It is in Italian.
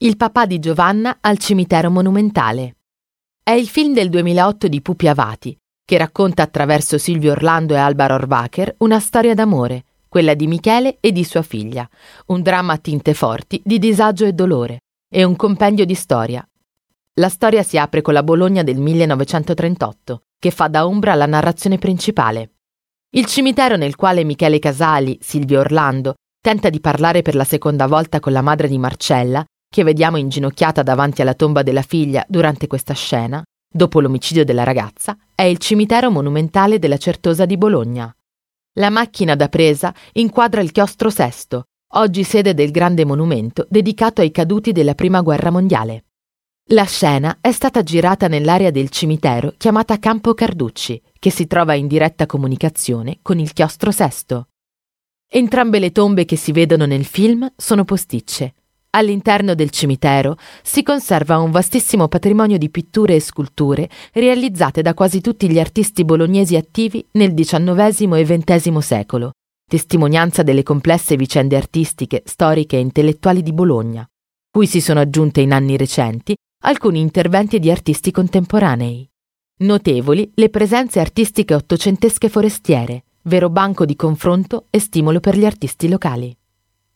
Il papà di Giovanna al cimitero monumentale. È il film del 2008 di Pupi Avati, che racconta attraverso Silvio Orlando e Alba Rohrwacher una storia d'amore, quella di Michele e di sua figlia, un dramma a tinte forti di disagio e dolore, e un compendio di storia. La storia si apre con la Bologna del 1938, che fa da ombra alla narrazione principale. Il cimitero nel quale Michele Casali, Silvio Orlando, tenta di parlare per la seconda volta con la madre di Marcella che vediamo inginocchiata davanti alla tomba della figlia durante questa scena, dopo l'omicidio della ragazza, è il cimitero monumentale della Certosa di Bologna. La macchina da presa inquadra il chiostro Sesto, oggi sede del grande monumento dedicato ai caduti della Prima Guerra Mondiale. La scena è stata girata nell'area del cimitero chiamata Campo Carducci, che si trova in diretta comunicazione con il chiostro Sesto. Entrambe le tombe che si vedono nel film sono posticce, All'interno del cimitero si conserva un vastissimo patrimonio di pitture e sculture realizzate da quasi tutti gli artisti bolognesi attivi nel XIX e XX secolo, testimonianza delle complesse vicende artistiche, storiche e intellettuali di Bologna, cui si sono aggiunte in anni recenti alcuni interventi di artisti contemporanei. Notevoli le presenze artistiche ottocentesche forestiere, vero banco di confronto e stimolo per gli artisti locali.